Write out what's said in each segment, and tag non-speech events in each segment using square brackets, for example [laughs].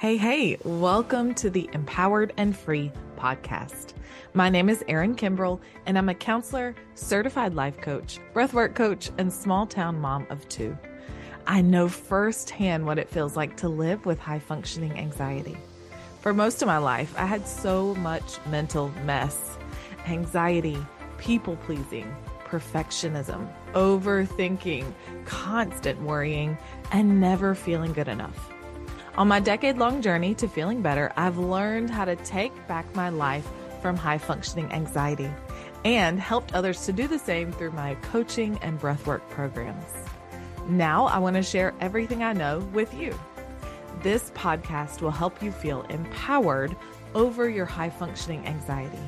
Hey, hey, welcome to the Empowered and Free podcast. My name is Erin Kimbrell, and I'm a counselor, certified life coach, breathwork coach, and small town mom of two. I know firsthand what it feels like to live with high functioning anxiety. For most of my life, I had so much mental mess, anxiety, people pleasing, perfectionism, overthinking, constant worrying, and never feeling good enough. On my decade long journey to feeling better, I've learned how to take back my life from high functioning anxiety and helped others to do the same through my coaching and breathwork programs. Now I want to share everything I know with you. This podcast will help you feel empowered over your high functioning anxiety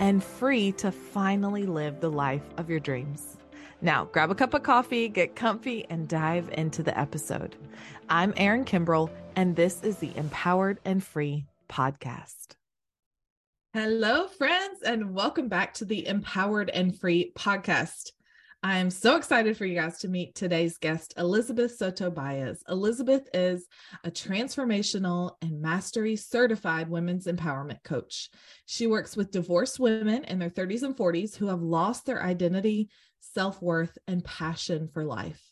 and free to finally live the life of your dreams. Now, grab a cup of coffee, get comfy, and dive into the episode. I'm Erin Kimbrell, and this is the Empowered and Free podcast. Hello, friends, and welcome back to the Empowered and Free podcast. I am so excited for you guys to meet today's guest, Elizabeth Soto Baez. Elizabeth is a transformational and mastery certified women's empowerment coach. She works with divorced women in their 30s and 40s who have lost their identity, self worth, and passion for life.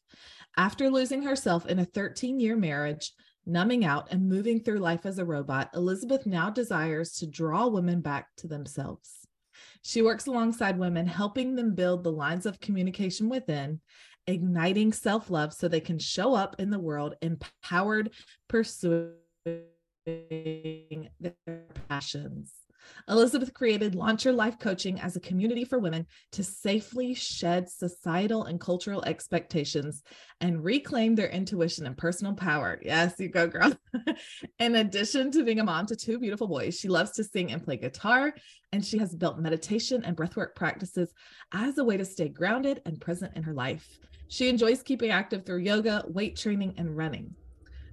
After losing herself in a 13 year marriage, numbing out, and moving through life as a robot, Elizabeth now desires to draw women back to themselves. She works alongside women, helping them build the lines of communication within, igniting self love so they can show up in the world empowered, pursuing their passions. Elizabeth created Launch Your Life Coaching as a community for women to safely shed societal and cultural expectations and reclaim their intuition and personal power. Yes, you go, girl. [laughs] In addition to being a mom to two beautiful boys, she loves to sing and play guitar, and she has built meditation and breathwork practices as a way to stay grounded and present in her life. She enjoys keeping active through yoga, weight training, and running.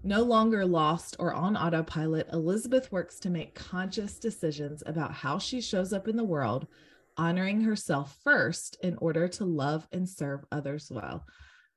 No longer lost or on autopilot, Elizabeth works to make conscious decisions about how she shows up in the world, honoring herself first in order to love and serve others well.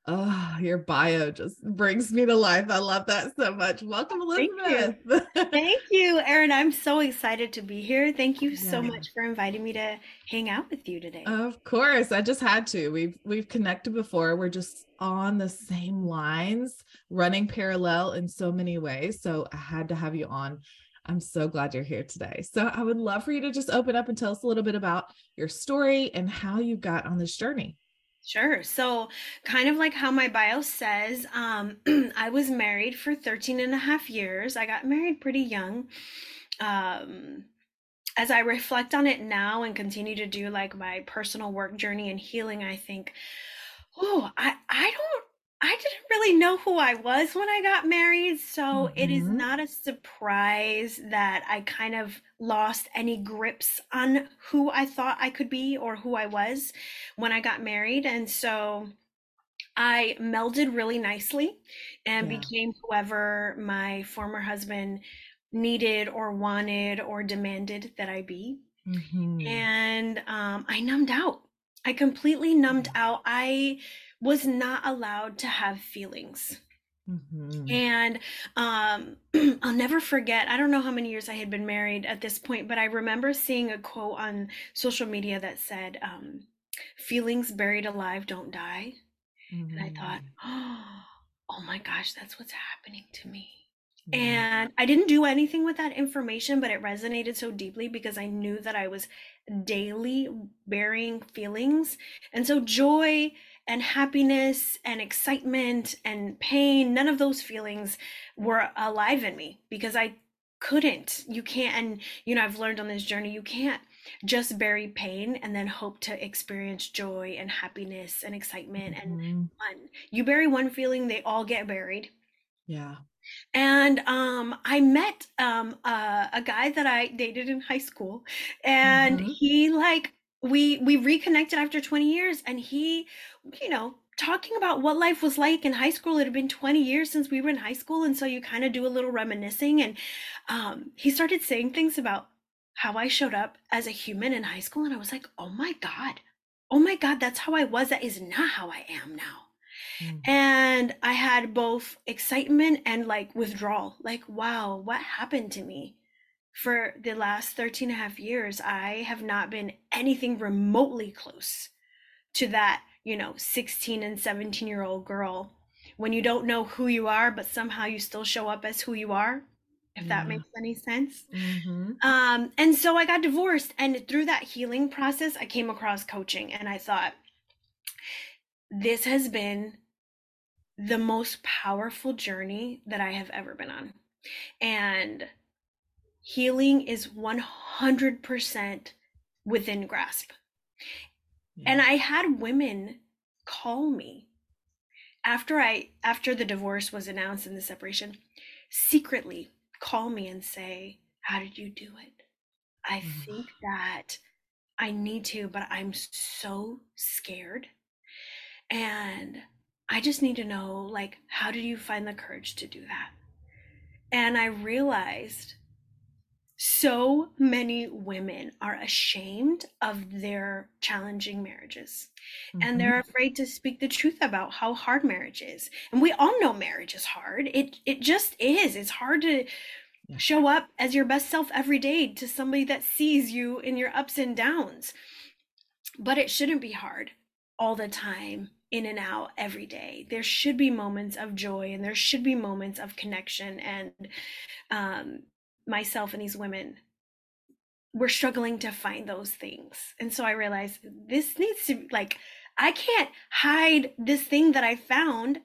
Oh, your bio just brings me to life. I love that so much. Welcome, Elizabeth. Thank you, Thank you Erin. I'm so excited to be here. Thank you yeah. so much for inviting me to hang out with you today. Of course, I just had to. We've we've connected before. We're just on the same lines, running parallel in so many ways. So I had to have you on. I'm so glad you're here today. So I would love for you to just open up and tell us a little bit about your story and how you got on this journey. Sure. So, kind of like how my bio says, um, [clears throat] I was married for 13 and a half years. I got married pretty young. Um, as I reflect on it now and continue to do like my personal work journey and healing, I think, oh, I, I don't I didn't really know who I was when I got married, so mm-hmm. it is mm-hmm. not a surprise that I kind of lost any grips on who I thought I could be or who I was when I got married. And so I melded really nicely and yeah. became whoever my former husband needed or wanted or demanded that I be. Mm-hmm. And um, I numbed out. I completely numbed out. I was not allowed to have feelings. Mm-hmm. And um, [clears throat] I'll never forget, I don't know how many years I had been married at this point, but I remember seeing a quote on social media that said, um, Feelings buried alive don't die. Mm-hmm. And I thought, oh, [gasps] oh my gosh, that's what's happening to me. And I didn't do anything with that information, but it resonated so deeply because I knew that I was daily burying feelings. And so joy and happiness and excitement and pain, none of those feelings were alive in me because I couldn't. You can't, and you know, I've learned on this journey, you can't just bury pain and then hope to experience joy and happiness and excitement mm-hmm. and fun. You bury one feeling, they all get buried. Yeah. And um, I met um, uh, a guy that I dated in high school, and mm-hmm. he like we we reconnected after 20 years and he you know talking about what life was like in high school it had been 20 years since we were in high school and so you kind of do a little reminiscing and um, he started saying things about how i showed up as a human in high school and i was like oh my god oh my god that's how i was that is not how i am now Mm. And I had both excitement and like withdrawal. Like, wow, what happened to me? For the last 13 and a half years, I have not been anything remotely close to that, you know, 16 and 17 year old girl when you don't know who you are, but somehow you still show up as who you are, if yeah. that makes any sense. Mm-hmm. Um, and so I got divorced. And through that healing process, I came across coaching and I thought, this has been the most powerful journey that I have ever been on. And healing is 100% within grasp. Yeah. And I had women call me after I after the divorce was announced and the separation, secretly call me and say, "How did you do it?" I mm. think that I need to, but I'm so scared. And I just need to know like how did you find the courage to do that? And I realized so many women are ashamed of their challenging marriages mm-hmm. and they're afraid to speak the truth about how hard marriage is. And we all know marriage is hard. It it just is. It's hard to yeah. show up as your best self every day to somebody that sees you in your ups and downs. But it shouldn't be hard all the time in and out every day. There should be moments of joy and there should be moments of connection and um, myself and these women we're struggling to find those things. And so i realized this needs to like i can't hide this thing that i found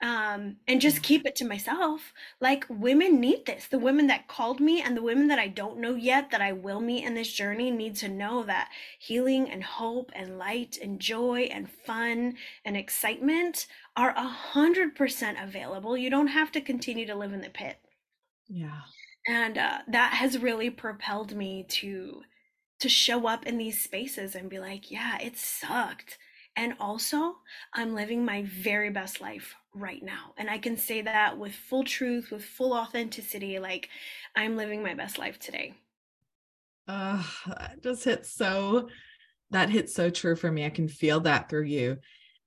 um, and just keep it to myself. Like women need this. The women that called me and the women that i don't know yet that i will meet in this journey need to know that healing and hope and light and joy and fun and excitement are a hundred percent available. You don't have to continue to live in the pit. Yeah and uh, that has really propelled me to to show up in these spaces and be like yeah it sucked. And also i'm living my very best life right now. And i can say that with full truth with full authenticity like i'm living my best life today. Uh that just hits so that hits so true for me. I can feel that through you.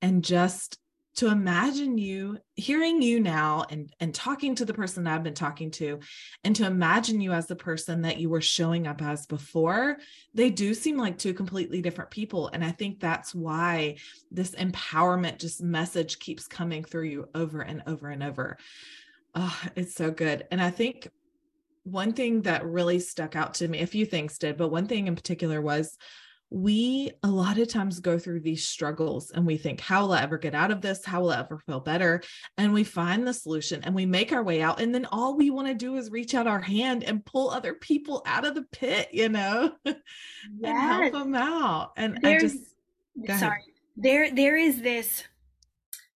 And just to imagine you hearing you now and and talking to the person I've been talking to and to imagine you as the person that you were showing up as before they do seem like two completely different people. And I think that's why this empowerment just message keeps coming through you over and over and over. Oh, it's so good. And I think one thing that really stuck out to me a few things did but one thing in particular was we a lot of times go through these struggles and we think, how will I ever get out of this? How will I ever feel better? And we find the solution and we make our way out. And then all we want to do is reach out our hand and pull other people out of the pit, you know, yes. [laughs] and help them out. And There's, I just, sorry, there, there is this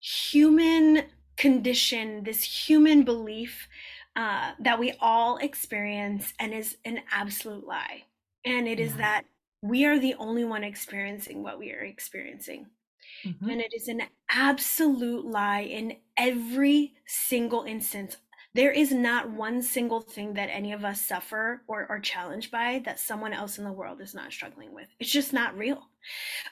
human condition, this human belief uh, that we all experience and is an absolute lie. And it is yeah. that we are the only one experiencing what we are experiencing. Mm-hmm. And it is an absolute lie in every single instance. There is not one single thing that any of us suffer or are challenged by that someone else in the world is not struggling with. It's just not real.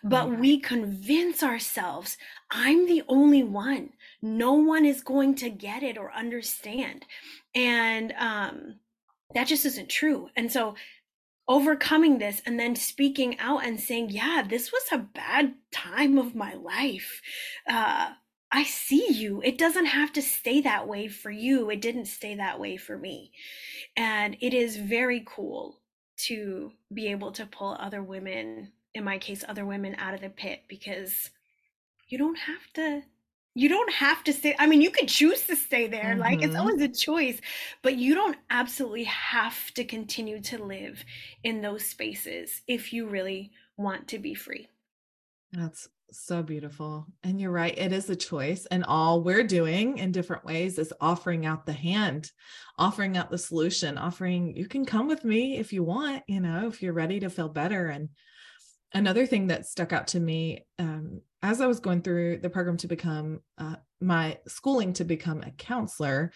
But mm-hmm. we convince ourselves, I'm the only one. No one is going to get it or understand. And um, that just isn't true. And so overcoming this and then speaking out and saying, Yeah, this was a bad time of my life. Uh, I see you. It doesn't have to stay that way for you. It didn't stay that way for me. And it is very cool to be able to pull other women, in my case, other women out of the pit because you don't have to you don't have to stay i mean you could choose to stay there mm-hmm. like it's mm-hmm. always a choice but you don't absolutely have to continue to live in those spaces if you really want to be free that's so beautiful and you're right it is a choice and all we're doing in different ways is offering out the hand offering out the solution offering you can come with me if you want you know if you're ready to feel better and another thing that stuck out to me um, as I was going through the program to become uh, my schooling to become a counselor,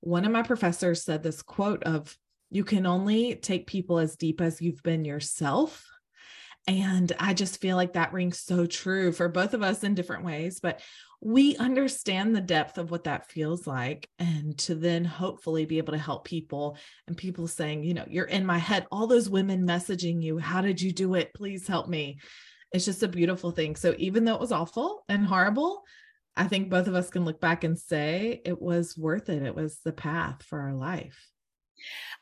one of my professors said this quote of, You can only take people as deep as you've been yourself. And I just feel like that rings so true for both of us in different ways. But we understand the depth of what that feels like and to then hopefully be able to help people and people saying you know you're in my head all those women messaging you how did you do it please help me it's just a beautiful thing so even though it was awful and horrible i think both of us can look back and say it was worth it it was the path for our life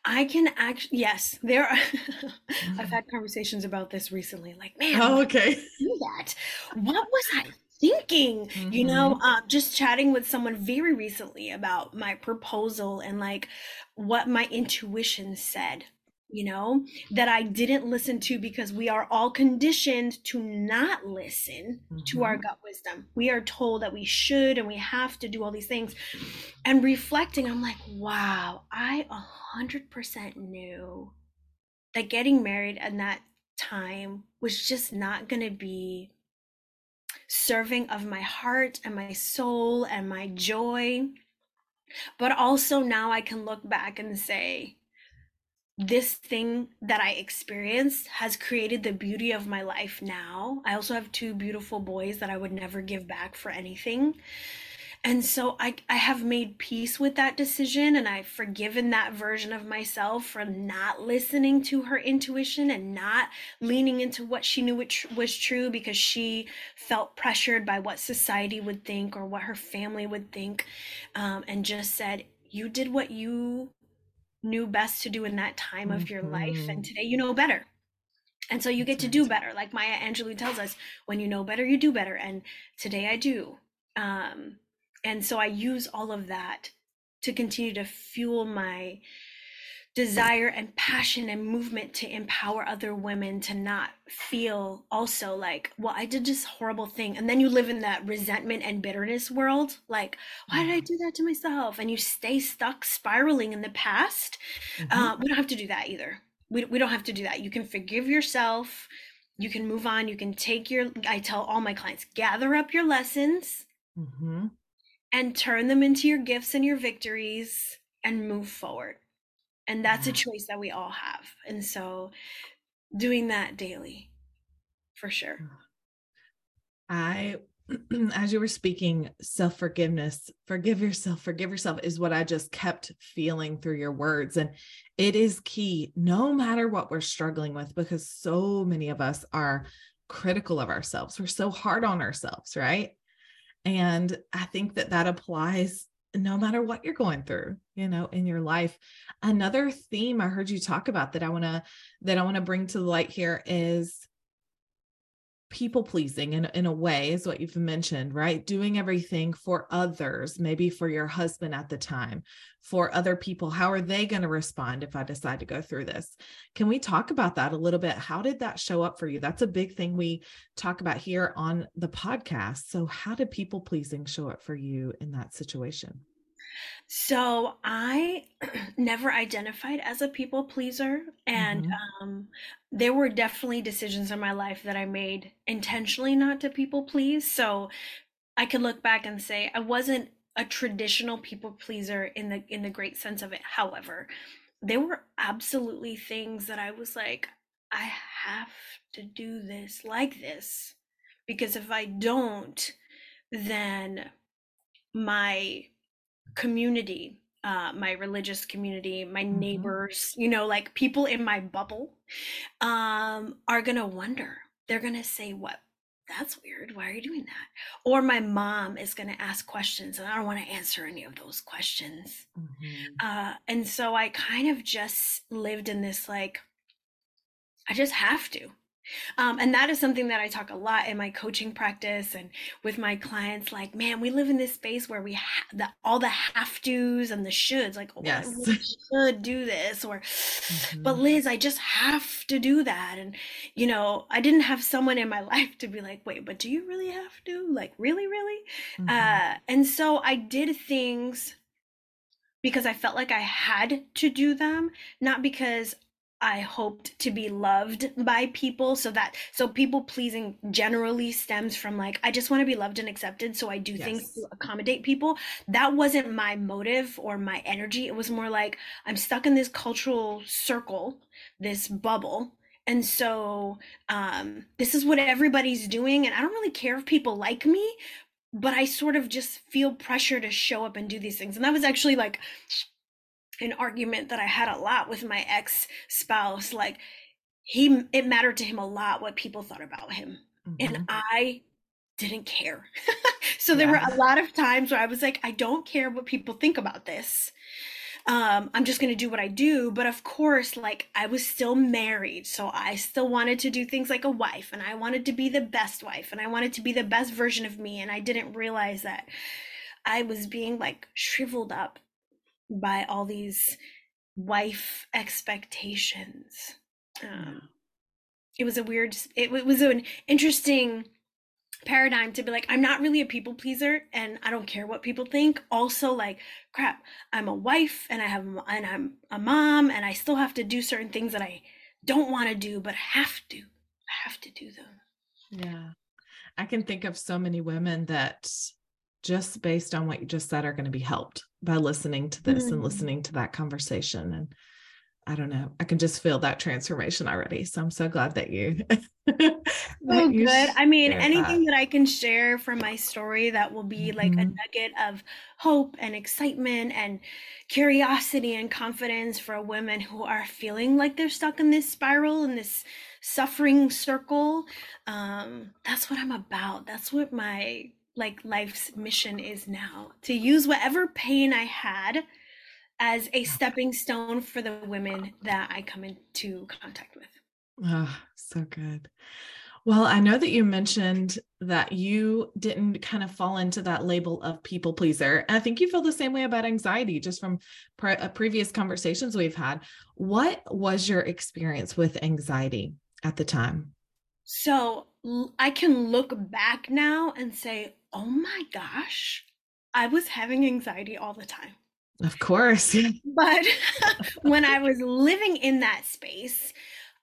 I can actually yes, there are [laughs] I've mm. had conversations about this recently. Like, man, oh, okay. Do that. What was I thinking? Mm-hmm. You know, uh, just chatting with someone very recently about my proposal and like what my intuition said you know, that I didn't listen to because we are all conditioned to not listen mm-hmm. to our mm-hmm. gut wisdom. We are told that we should and we have to do all these things. And reflecting, I'm like, wow, I 100% knew that getting married at that time was just not going to be serving of my heart and my soul and my joy. But also now I can look back and say, this thing that I experienced has created the beauty of my life now. I also have two beautiful boys that I would never give back for anything. And so I, I have made peace with that decision and I've forgiven that version of myself for not listening to her intuition and not leaning into what she knew was true because she felt pressured by what society would think or what her family would think um, and just said, You did what you knew best to do in that time of your life and mm-hmm. today you know better. And so you get to do better like maya angelou tells us when you know better you do better and today i do. Um, and so i use all of that to continue to fuel my desire and passion and movement to empower other women to not feel also like, well, I did this horrible thing. And then you live in that resentment and bitterness world. Like, why did I mm-hmm. do that to myself? And you stay stuck spiraling in the past. Mm-hmm. Uh, we don't have to do that either. We, we don't have to do that. You can forgive yourself. You can move on. You can take your, I tell all my clients, gather up your lessons mm-hmm. And turn them into your gifts and your victories and move forward. And that's a choice that we all have. And so doing that daily for sure. I [clears throat] as you were speaking self forgiveness forgive yourself forgive yourself is what i just kept feeling through your words. And it is key no matter what we're struggling with because so many of us are critical of ourselves. We're so hard on ourselves right and i think that that applies no matter what you're going through you know in your life. Another theme i heard you talk about that i want to that i want to bring to the light here is people pleasing in, in a way is what you've mentioned right? Doing everything for others maybe for your husband at the time for other people. How are they going to respond if i decide to go through this? Can we talk about that a little bit? How did that show up for you? That's a big thing we talk about here on the podcast. So how did people pleasing show up for you in that situation so I [clears throat] never identified as a people pleaser. And mm-hmm. um, there were definitely decisions in my life that I made intentionally not to people please. So I could look back and say I wasn't a traditional people pleaser in the in the great sense of it. However, there were absolutely things that I was like, I have to do this like this. Because if I don't, then my community uh, my religious community, my mm-hmm. neighbors, you know, like people in my bubble, um, are gonna wonder. They're gonna say, "What? That's weird. Why are you doing that?" Or my mom is gonna ask questions, and I don't want to answer any of those questions. Mm-hmm. Uh, and so I kind of just lived in this like, I just have to. Um, and that is something that I talk a lot in my coaching practice and with my clients. Like, man, we live in this space where we have the, all the have tos and the shoulds. Like, oh, yes. I really should do this, or, mm-hmm. but Liz, I just have to do that. And you know, I didn't have someone in my [laughs] life to be like, wait, but do you really have to? Like, really, really? Mm-hmm. Uh, and so I did things because I felt like I had to do them, not because I hoped to be loved by people so that so people pleasing generally stems from like I just want to be loved and accepted so I do yes. things to accommodate people that wasn't my motive or my energy it was more like I'm stuck in this cultural circle this bubble and so um, this is what everybody's doing and I don't really care if people like me but I sort of just feel pressure to show up and do these things. And that was actually like an argument that I had a lot with my ex spouse. Like he, it mattered to him a lot what people thought about him. Mm-hmm. And I didn't care. [laughs] so there yeah. were a lot of times where I was like, I don't care what people think about this um, I'm just going to do what I do. But of course, like I was still married. So I still wanted to do things like a wife and I wanted to be the best wife and I wanted to be the best version of me. And I didn't realize that I was being like shriveled up by all these wife expectations. Um, it was a weird, it, it was an interesting paradigm to be like i'm not really a people pleaser and i don't care what people think. Also like crap i'm a wife and i have and i'm a mom and i still have to do certain things that i don't want to do but have to I have to do them. Yeah. I can think of so many women that just based on what you just said are going to be helped by listening to this mm-hmm. and listening to that conversation and I don't know. I can just feel that transformation already. So I'm so glad that you. [laughs] that oh, you good. I mean, anything that. that. I can share from my story that will be like mm-hmm. a nugget of hope and excitement and curiosity and confidence for women who are feeling like they're stuck in this spiral in this suffering circle. Um, that's what I'm about. That's what my like life's mission is now to use whatever pain I had as a stepping stone for the women that I come into contact with. Oh, so good. Well, I know that you mentioned that you didn't kind of fall into that label of people pleaser. I think you feel the same way about anxiety just from pre- uh, previous conversations we've had. What was your experience with anxiety at the time? So I can look back now and say, oh my gosh, I was having anxiety all the time. Of course. [laughs] but [laughs] when I was living in that space,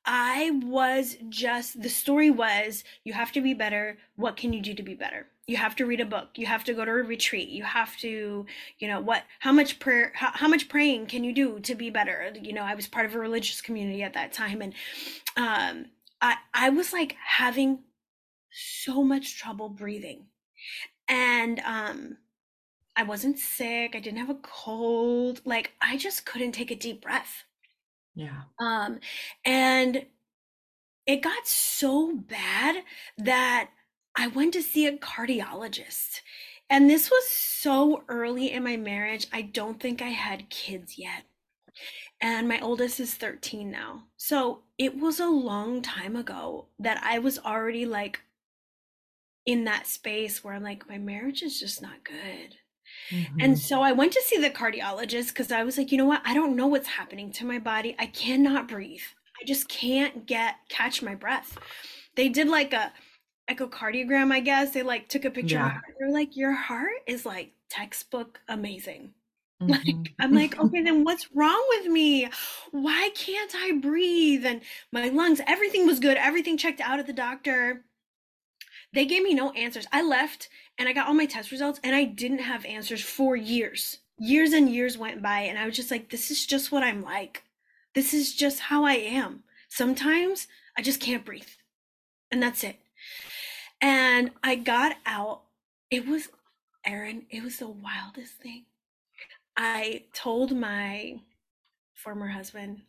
I was just the story was you have to be better. What can you do to be better? You have to read a book. You have to go to a retreat. You have to, you know, what how much prayer how, how much praying can you do to be better? You know, I was part of a religious community at that time and um I I was like having so much trouble breathing. And um I wasn't sick. I didn't have a cold. Like I just couldn't take a deep breath. Yeah. Um and it got so bad that I went to see a cardiologist. And this was so early in my marriage. I don't think I had kids yet. And my oldest is 13 now. So it was a long time ago that I was already like in that space where I'm like, my marriage is just not good. Mm-hmm. And so I went to see the cardiologist because I was like, you know what? I don't know what's happening to my body. I cannot breathe. I just can't get catch my breath. They did like a echocardiogram, I guess. They like took a picture yeah. They're like, your heart is like textbook amazing. [laughs] Mm-hmm. Like I'm like, [laughs] okay, then what's wrong with me? Why can't I breathe? And my lungs, everything was good. Everything checked out at the doctor. They gave me no answers. I left and I got all my test results and I didn't have answers for years. Years and years went by and I was just like, this is just what I'm like. This is just how I am. Sometimes I just can't breathe. And that's it. And I got out. It was, Erin, it was the wildest thing. I told my former husband,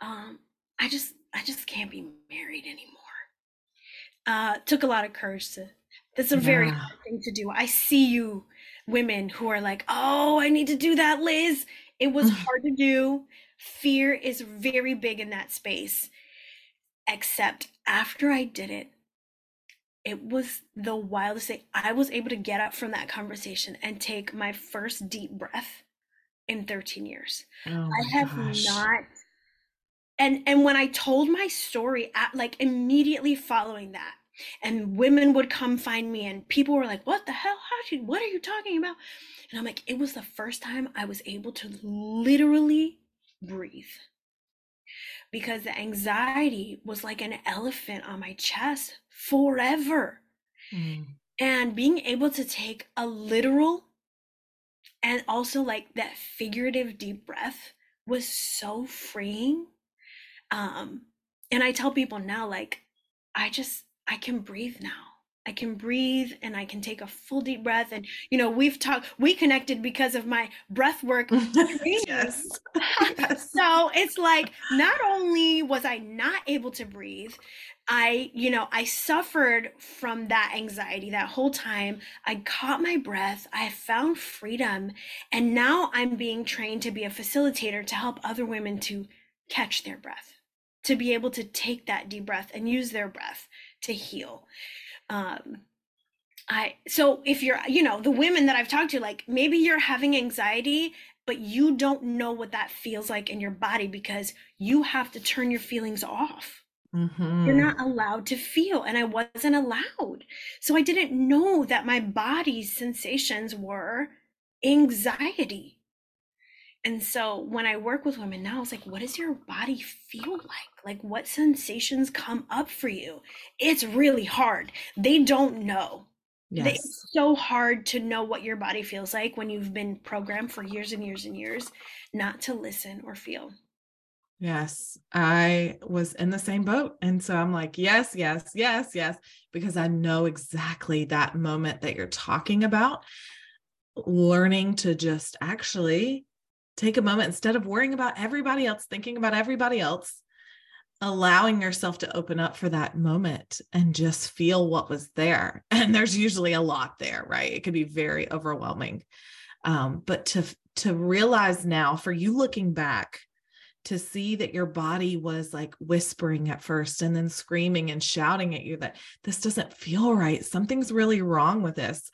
um, I just, I just can't be married anymore. Uh, took a lot of courage to that's a very yeah. hard thing to do. I see you women who are like, oh, I need to do that, Liz. It was hard to do. Fear is very big in that space. Except after I did it, it was the wildest thing. I was able to get up from that conversation and take my first deep breath in 13 years. Oh I have gosh. not and and when I told my story at like immediately following that, and women would come find me and people were like what the hell? How did you what are you talking about? And i'm like it was the first time i was able to literally breathe. Because the anxiety was like an elephant on my chest forever. Mm. and being able to take a literal and also like that figurative deep breath was so freeing um and i tell people now like i just I can breathe now. I can breathe and I can take a full deep breath. And, you know, we've talked, we connected because of my breath work. [laughs] yes. [laughs] yes. so it's like, not only was I not able to breathe, I, you know, I suffered from that anxiety that whole time. I caught my breath. I found freedom. And now I'm being trained to be a facilitator to help other women to catch their breath, to be able to take that deep breath and use their breath to heal. Um i so if you're you know the women that i've talked to like maybe you're having anxiety but you don't know what that feels like in your body because you have to turn your feelings off. Mm-hmm. you're not allowed to feel and i wasn't allowed. So i didn't know that my body's sensations were anxiety and so when I work with women now, it's like, what does your body feel like? Like, what sensations come up for you? It's really hard. They don't know. Yes. It's so hard to know what your body feels like when you've been programmed for years and years and years not to listen or feel. Yes, I was in the same boat. And so I'm like, yes, yes, yes, yes, because I know exactly that moment that you're talking about. Learning to just actually take a moment instead of worrying about everybody else, thinking about everybody else, allowing yourself to open up for that moment and just feel what was there. [laughs] And there's usually a lot there, right? It could be very overwhelming. Um, but to to realize now, for you looking back, to see that your body was like whispering at first and then screaming and shouting at you that this doesn't feel right. Something's really wrong with this.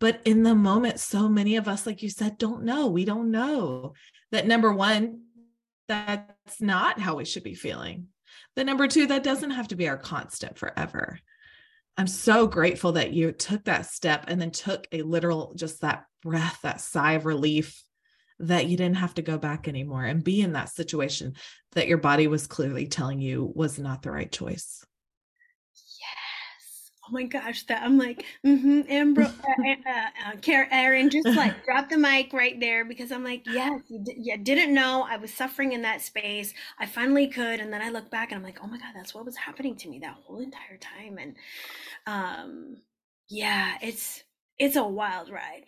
But in the moment, so many of us, like you said, don't know. We don't know that number one, that's not how we should be feeling. The number two, that doesn't have to be our constant forever. I'm so grateful that you took that step and then took a literal, just that breath, that sigh of relief that you didn't have to go back anymore and be in that situation that your body was clearly telling you was not the right choice oh my gosh, that I'm like, mm-hmm, Ambro, uh, uh, uh, Erin, just like [laughs] drop the mic right there because I'm like, yes, you, d- yeah, didn't know I was suffering in that space. I finally could, and then I look back and I'm like, oh my god, that's what was happening to me that whole entire time, and um, yeah, it's it's a wild ride.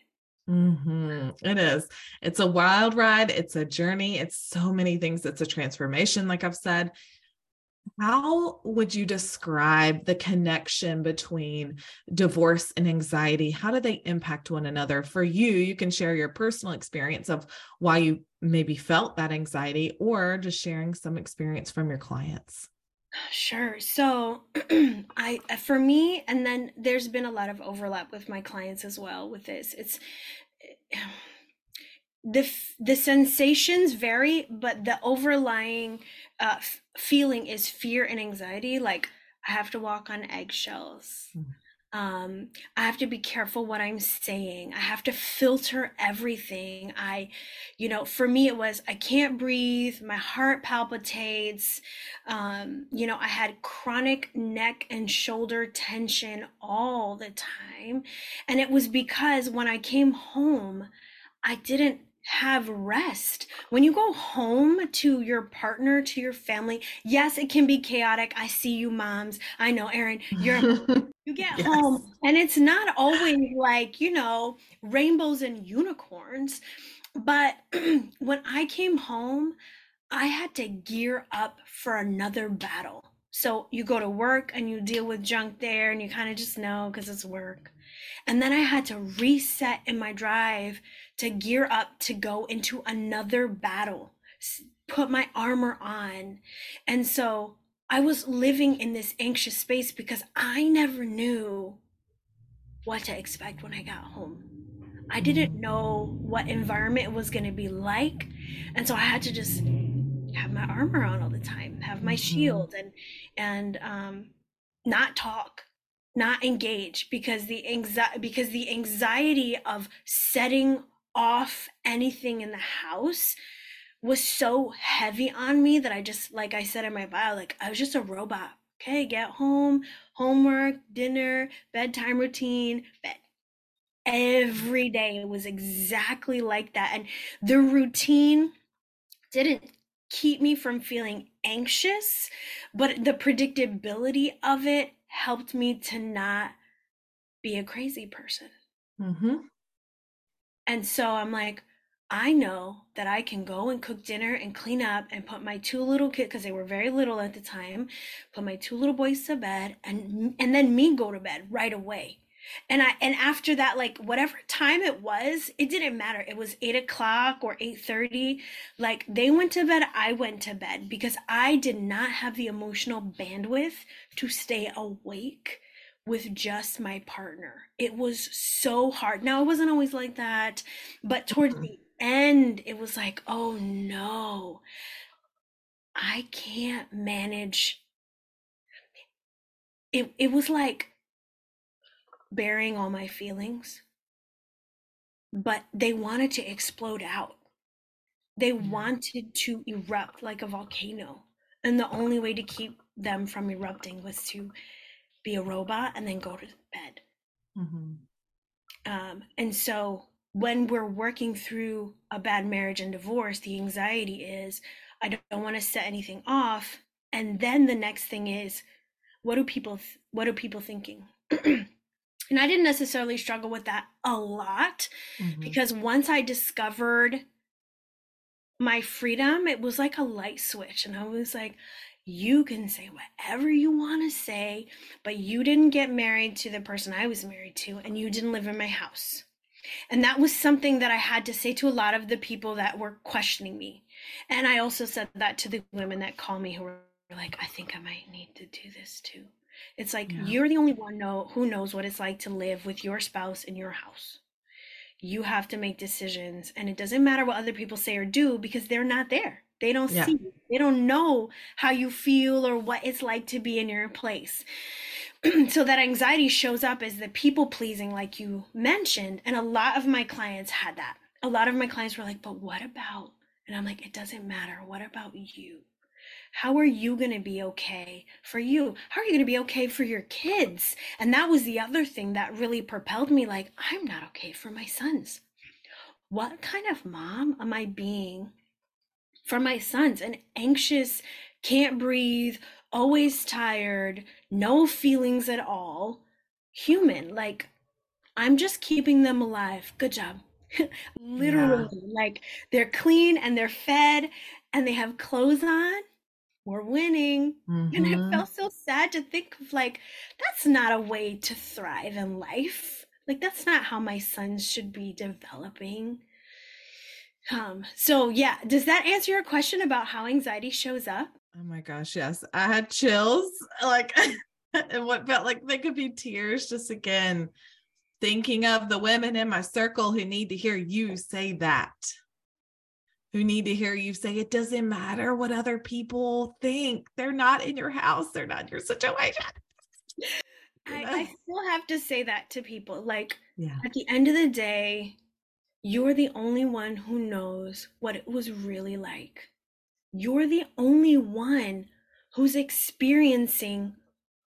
Mm-hmm. It is. It's a wild ride. It's a journey. It's so many things. It's a transformation, like I've said. How would you describe the connection between divorce and anxiety? How do they impact one another? For you, you can share your personal experience of why you maybe felt that anxiety or just sharing some experience from your clients. Sure. So, [clears throat] I uh, for me and then there's been a lot of overlap with my clients as well with this. It's the the sensations vary but the overlying uh, f- feeling is fear and anxiety like i have to walk on eggshells. Mm. um, i have to be careful what i'm saying. I have to filter everything. I you know for me it was i can't breathe. My heart palpitates. Um, you know i had chronic neck and shoulder tension all the time. And it was because when i came home i didn't have rest. When you go home to your partner, to your family, yes, it can be chaotic. I see you moms. I know, Erin, you're [laughs] you get yes. home and it's not always like, you know, rainbows and unicorns. But [clears throat] when I came home, I had to gear up for another battle. So you go to work and you deal with junk there and you kind of just know because it's work. And then I had to reset in my drive to gear up to go into another battle, put my armor on. And so I was living in this anxious space because I never knew what to expect when I got home. I didn't know what environment it was going to be like. And so I had to just have my armor on all the time, have my mm-hmm. shield and and um not talk not engage because the anxiety because the anxiety of setting off anything in the house was so heavy on me that I just like I said in my bio like I was just a robot. Okay, get home, homework, dinner, bedtime routine, bed. Every day it was exactly like that and the routine didn't keep me from feeling anxious, but the predictability of it helped me to not be a crazy person. Mm-hmm. And so I'm like, I know that I can go and cook dinner and clean up and put my two little kids because they were very little at the time, put my two little boys to bed and and then me go to bed right away. And I and after that, like whatever time it was, it didn't matter. It was eight o'clock or eight thirty. Like they went to bed, I went to bed because I did not have the emotional bandwidth to stay awake with just my partner. It was so hard. Now it wasn't always like that, but towards mm-hmm. the end, it was like, oh no, I can't manage. It, it was like bearing all my feelings, but they wanted to explode out. They wanted to erupt like a volcano. And the only way to keep them from erupting was to be a robot and then go to bed. Mm-hmm. Um, and so when we're working through a bad marriage and divorce, the anxiety is I don't, don't want to set anything off. And then the next thing is, what do people th- what are people thinking? [clears throat] and I didn't necessarily struggle with that a lot mm-hmm. because once I discovered my freedom, it was like a light switch. And I was like, you can say whatever you want to say, but you didn't get married to the person I was married to, and you didn't live in my house. And that was something that I had to say to a lot of the people that were questioning me. And I also said that to the women that call me who were like, I think I might need to do this too. It's like yeah. you're the only one know who knows what it's like to live with your spouse in your house. You have to make decisions and it doesn't matter what other people say or do because they're not there. They don't yeah. see. They don't know how you feel or what it's like to be in your place. [clears throat] so that anxiety shows up as the people pleasing like you mentioned and a lot of my clients had that a lot of my clients were like but what about and i'm like it doesn't matter what about you how are you going to be okay for you how are you going to be okay for your kids and that was the other thing that really propelled me like i'm not okay for my sons what kind of mom am i being for my sons an anxious can't breathe always tired, no feelings at all, human. Like, I'm just keeping them alive. Good job. [laughs] Literally, yeah. like they're clean and they're fed and they have clothes on. We're winning. Mm-hmm. And I mm-hmm. felt so sad to think of like, that's not a way to thrive in life. Like, that's not how my sons should be developing. Um, so yeah, does that answer your question about how anxiety shows up? Oh my gosh, yes. I had chills like [laughs] and what felt like they could be tears just again thinking of the women in my circle who need to hear you say that. Who need to hear you say it doesn't matter what other people think. They're not in your house, they're not in your situation. [laughs] I, I still have to say that to people. Like yeah. at the end of the day, you're the only one who knows what it was really like you're the only one who's experiencing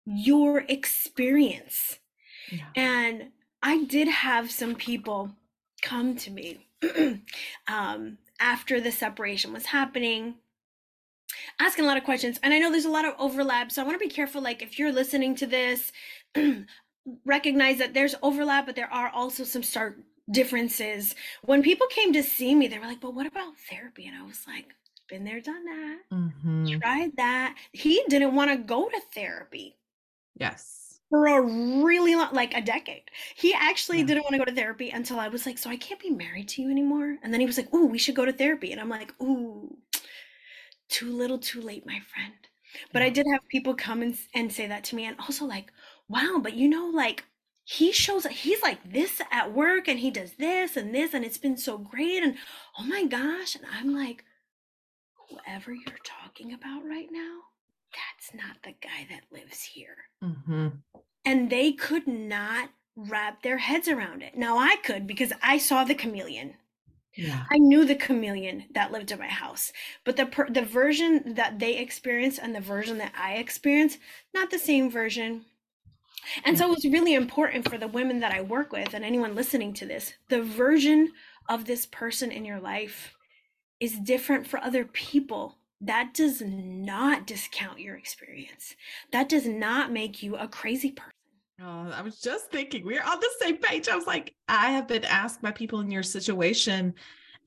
your experience. Yeah. And I did have some people come to me [clears throat] um, after the separation was happening, asking a lot of questions. And I know there's a lot of overlap. So I want to be careful. Like, if you're listening to this, [clears throat] recognize that there's overlap, but there are also some stark differences. When people came to see me, they were like, but what about therapy? And I was like, been there, done that, mm-hmm. tried that. He didn't want to go to therapy. Yes. For a really long, like a decade. He actually yeah. didn't want to go to therapy until I was like, so I can't be married to you anymore. And then he was like, ooh, we should go to therapy. And I'm like, ooh, too little, too late, my friend. But yeah. I did have people come and, and say that to me. And also, like, wow, but you know, like, he shows he's like this at work and he does this and this and it's been so great and oh my gosh and i'm like whoever you're talking about right now, that's not the guy that lives here. Mm-hmm. And they could not wrap their heads around it. Now I could because I saw the chameleon. Yeah. I knew the chameleon that lived in my house, but the per- the version that they experienced and the version that I experienced, not the same version. And so it was really important for the women that I work with and anyone listening to this, the version of this person in your life is different for other people, that does not discount your experience. That does not make you a crazy person. Oh, I was just thinking we're on the same page. I was like, I have been asked by people in your situation,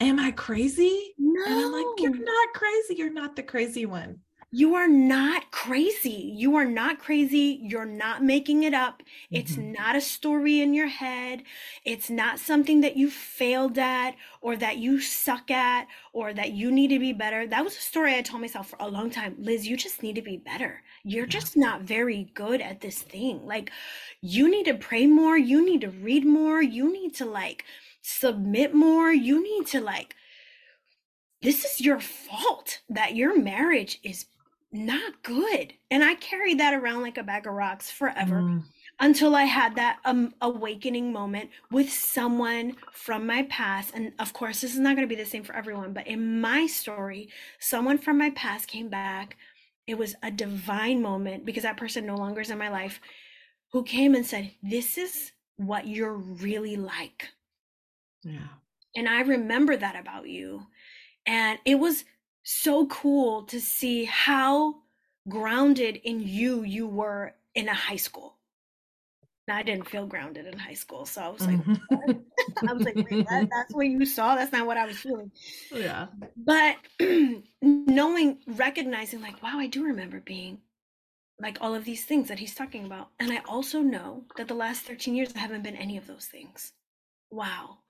Am I crazy? No. And I'm like, You're not crazy. You're not the crazy one. You are not crazy. You are not crazy. You're not making it up. It's Mhm. not a story in your head. It's not something that you failed at or that you suck at or that you need to be better. That was a story I told myself for a long time. Liz, you just need to be better. You're just not very good at this thing. Like, you need to pray more. You need to read more. You need to, like, submit more. You need to, like, this is your fault that your marriage is not good. And I carried that around like a bag of rocks forever Mm. until I had that um, awakening moment with someone from my past. And of course, this is not going to be the same for everyone, but in my story, someone from my past came back. It was a divine moment because that person no longer is in my life who came and said, This is what you're really like. Yeah. And I remember that about you. And it was so cool to see how grounded in you you were in a high school. Now, I didn't feel grounded in high school. So I was like, Mhm. [laughs] I was like, that, [laughs] that's what you saw? That's not what I was feeling. yeah. But [clears throat] knowing, recognizing, like, wow, I do remember being like all of these things that he's talking about. And I also know that the last 13 years I haven't been any of those things. Wow.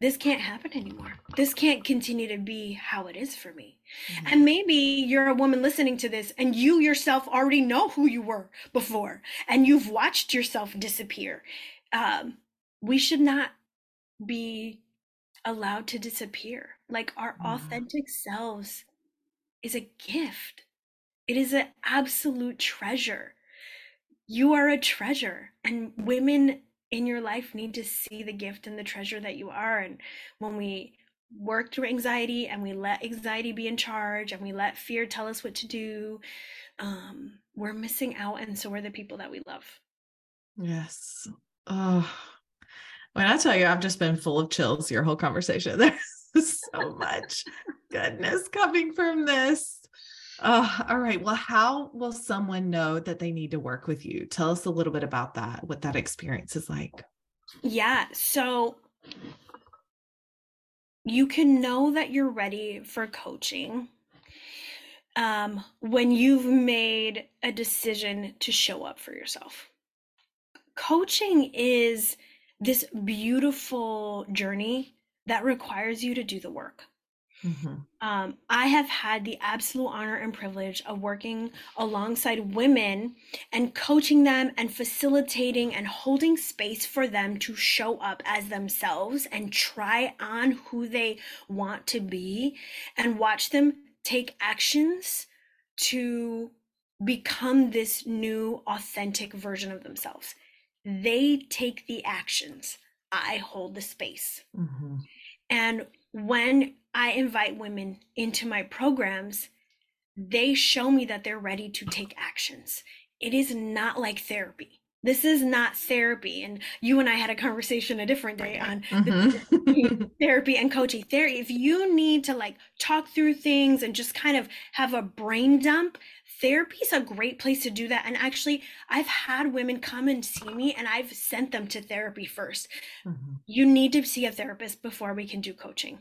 This can't happen anymore. This can't continue to be how it is for me. Mhm. And maybe you're a woman listening to this and you yourself already know who you were before and you've watched yourself disappear. Um, we should not be allowed to disappear. Like our Mhm. authentic selves is a gift, it is an absolute treasure. You are a treasure, and women in your life need to see the gift and the treasure that you are. And when we work through anxiety and we let anxiety be in charge and we let fear tell us what to do, um, we're missing out, and so are the people that we love. Yes. Oh, when I tell you, I've just been full of chills your whole conversation. [laughs] There's so much [laughs] goodness coming from this. Oh, all right. Well, how will someone know that they need to work with you? Tell us a little bit about that, what that experience is like. Yeah, so you can know that you're ready for coaching um, when you've made a decision to show up for yourself. Coaching is this beautiful journey that requires you to do the work. Mhm. Um, I have had the absolute honor and privilege of working alongside women and coaching them and facilitating and holding space for them to show up as themselves and try on who they want to be and watch them take actions to become this new authentic version of themselves. They take the actions, I hold the space. Mhm. And when I invite women into my programs, they show me that they're ready to take actions. It is not like therapy. This is not therapy. And you and I had a conversation a different day on Mhm. [laughs] therapy and coaching therapy. If you need to like talk through things and just kind of have a brain dump, therapy is a great place to do that. And actually, I've had women come and see me and I've sent them to therapy first Mhm. you need to see a therapist before we can do coaching.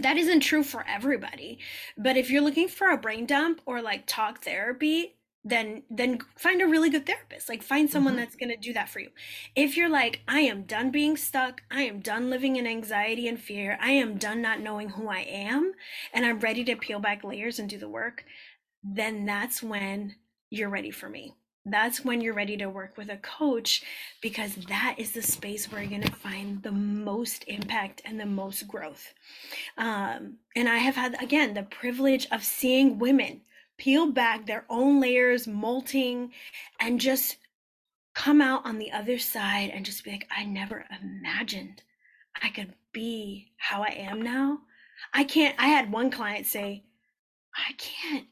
That isn't true for everybody, but if you're looking for a brain dump or like talk therapy, then then find a really good therapist. Like find someone Mhm. that's going to do that for you. If you're like I am done being stuck, I am done living in anxiety and fear, I am done not knowing who I am, and I'm ready to peel back layers and do the work, then that's when you're ready for me. That's when you're ready to work with a coach because that is the space where you're going to find the most impact and the most growth. Um, and I have had, again, the privilege of seeing women peel back their own layers, molting, and just come out on the other side and just be like, I never imagined I could be how I am now. I can't, I had one client say, I can't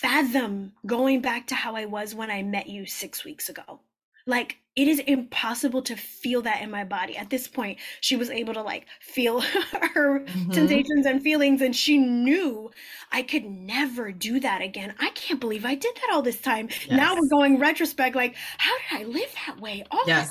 fathom going back to how I was when I met you six weeks ago. like it is impossible to feel that in my body at this point she was able to like feel [laughs] her mm-hmm. sensations and feelings and she knew i could never do that again i can't believe i did that all this time yes. now we're going retrospect like how did i live that way all yes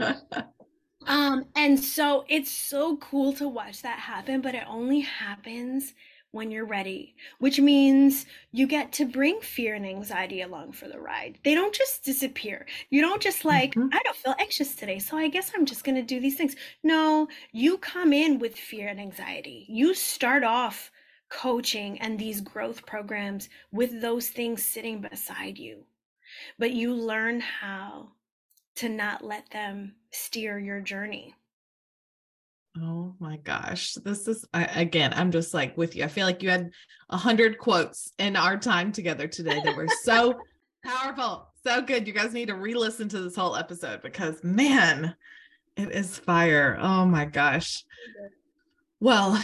[laughs] um and so it's so cool to watch that happen but it only happens when you're ready, which means you get to bring fear and anxiety along for the ride. They don't just disappear. You don't just like, mm-hmm. I don't feel anxious today, so I guess I'm just going to do these things. No, you come in with fear and anxiety. You start off coaching and these growth programs with those things sitting beside you. But you learn how to not let them steer your journey. Oh my gosh. This is I, again, I'm just like with you. I feel like you had a hundred quotes in our time together today that were so [laughs] powerful. So good. You guys need to re-listen to this whole episode because man, it is fire. Oh my gosh. Well,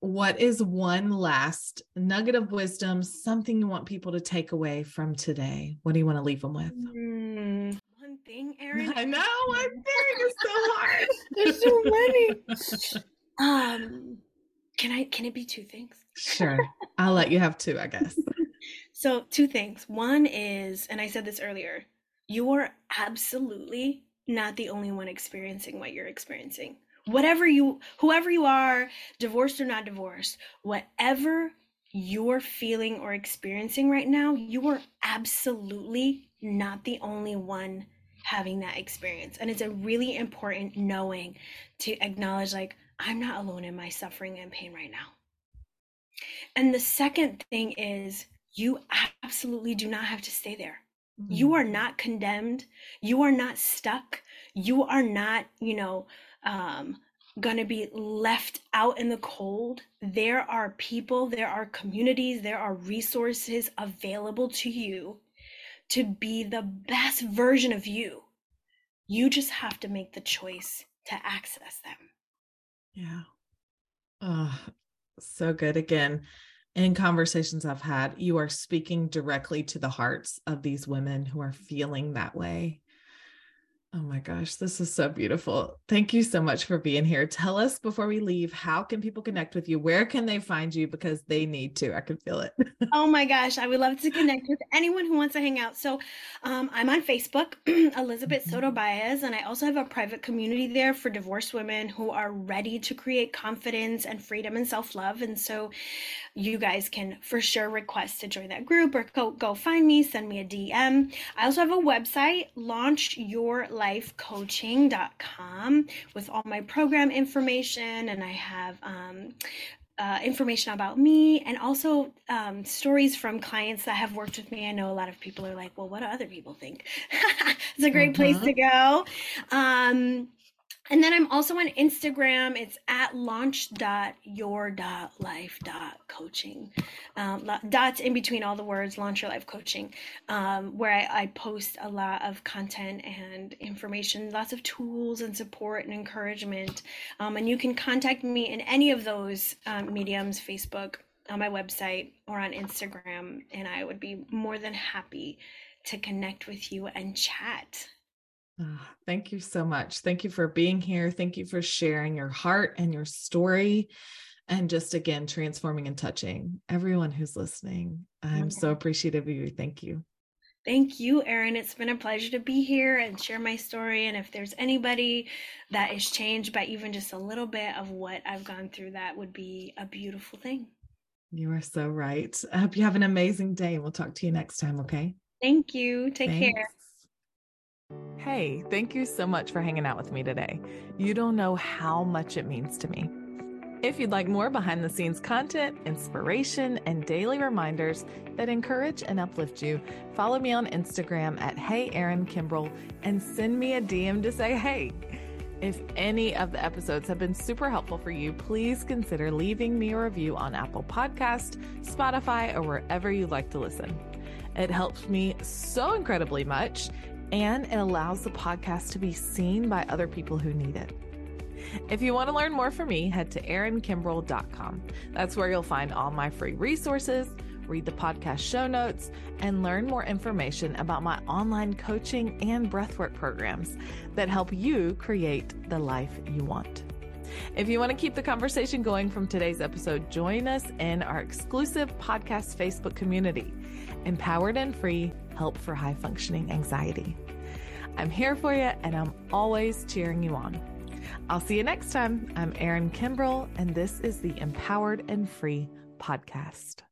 what is one last nugget of wisdom, something you want people to take away from today? What do you want to leave them with? Mm, thing, Erin. I know. I'm [laughs] very is so hard. [laughs] There's so many. Um, can I? Can it be two things? Sure. I'll let you have two, I guess. [laughs] so two things. One is, and I said this earlier, you are absolutely not the only one experiencing what you're experiencing. Whatever you, whoever you are, divorced or not divorced, whatever you're feeling or experiencing right now, you are absolutely not the only one having that experience. And it's a really important knowing to acknowledge, like, I'm not alone in my suffering and pain right now. And the second thing is, you absolutely do not have to stay there. Mm-hmm. You are not condemned. You are not stuck. You are not, you know, um, going to be left out in the cold. There are people, there are communities, there are resources available to you to be the best version of you. You just have to make the choice to access them. Yeah. Oh, so good. Again, in conversations I've had, you are speaking directly to the hearts of these women who are feeling that way. Oh my gosh, this is so beautiful. Thank you so much for being here. Tell us before we leave, how can people connect with you? Where can they find you? Because they need to. I can feel it. [laughs] oh my gosh, I would love to connect with anyone who wants to hang out. So um, I'm on Facebook, [clears throat] Elizabeth mm-hmm. Soto Baez, and I also have a private community there for divorced women who are ready to create confidence and freedom and self love. And so you guys can for sure request to join that group or go, go find me, send me a DM. I also have a website, launchyourlifecoaching.com, with all my program information, and I have um, uh, information about me and also um, stories from clients that have worked with me. I know a lot of people are like, well, what do other people think? [laughs] it's a great place to go. Um, and then I'm also on Instagram. It's at launch.your.life.coaching. Um, dots in between all the words, launch your life coaching, um, where I, I, post a lot of content and information, lots of tools and support and encouragement. Um, and you can contact me in any of those um, mediums Facebook, on my website, or on Instagram. And I would be more than happy to connect with you and chat. Oh, thank you so much. Thank you for being here. Thank you for sharing your heart and your story and just again transforming and touching everyone who's listening. I'm so appreciative of you. Thank you. Thank you, Erin. It's been a pleasure to be here and share my story. And if there's anybody that is changed by even just a little bit of what I've gone through, that would be a beautiful thing. You are so right. I hope you have an amazing day. We'll talk to you next time, okay? Thank you. Take Thanks. care. Hey, thank you so much for hanging out with me today. You don't know how much it means to me. If you'd like more behind the scenes content, inspiration, and daily reminders that encourage and uplift you, follow me on Instagram at Hey Erin Kimbrell and send me a DM to say hey. If any of the episodes have been super helpful for you, please consider leaving me a review on Apple Podcast, Spotify, or wherever you like to listen. It helps me so incredibly much and it allows the podcast to be seen by other people who need it. If you want to learn more from me, head to erinkimbrell.com. That's where you'll find all my free resources, read the podcast show notes, and learn more information about my online coaching and breathwork programs that help you create the life you want. If you want to keep the conversation going from today's episode, join us in our exclusive podcast Facebook community, Empowered and Free Help for High Functioning Anxiety. I'm here for you and I'm always cheering you on. I'll see you next time. I'm Erin Kimbrell, and this is the Empowered and Free podcast.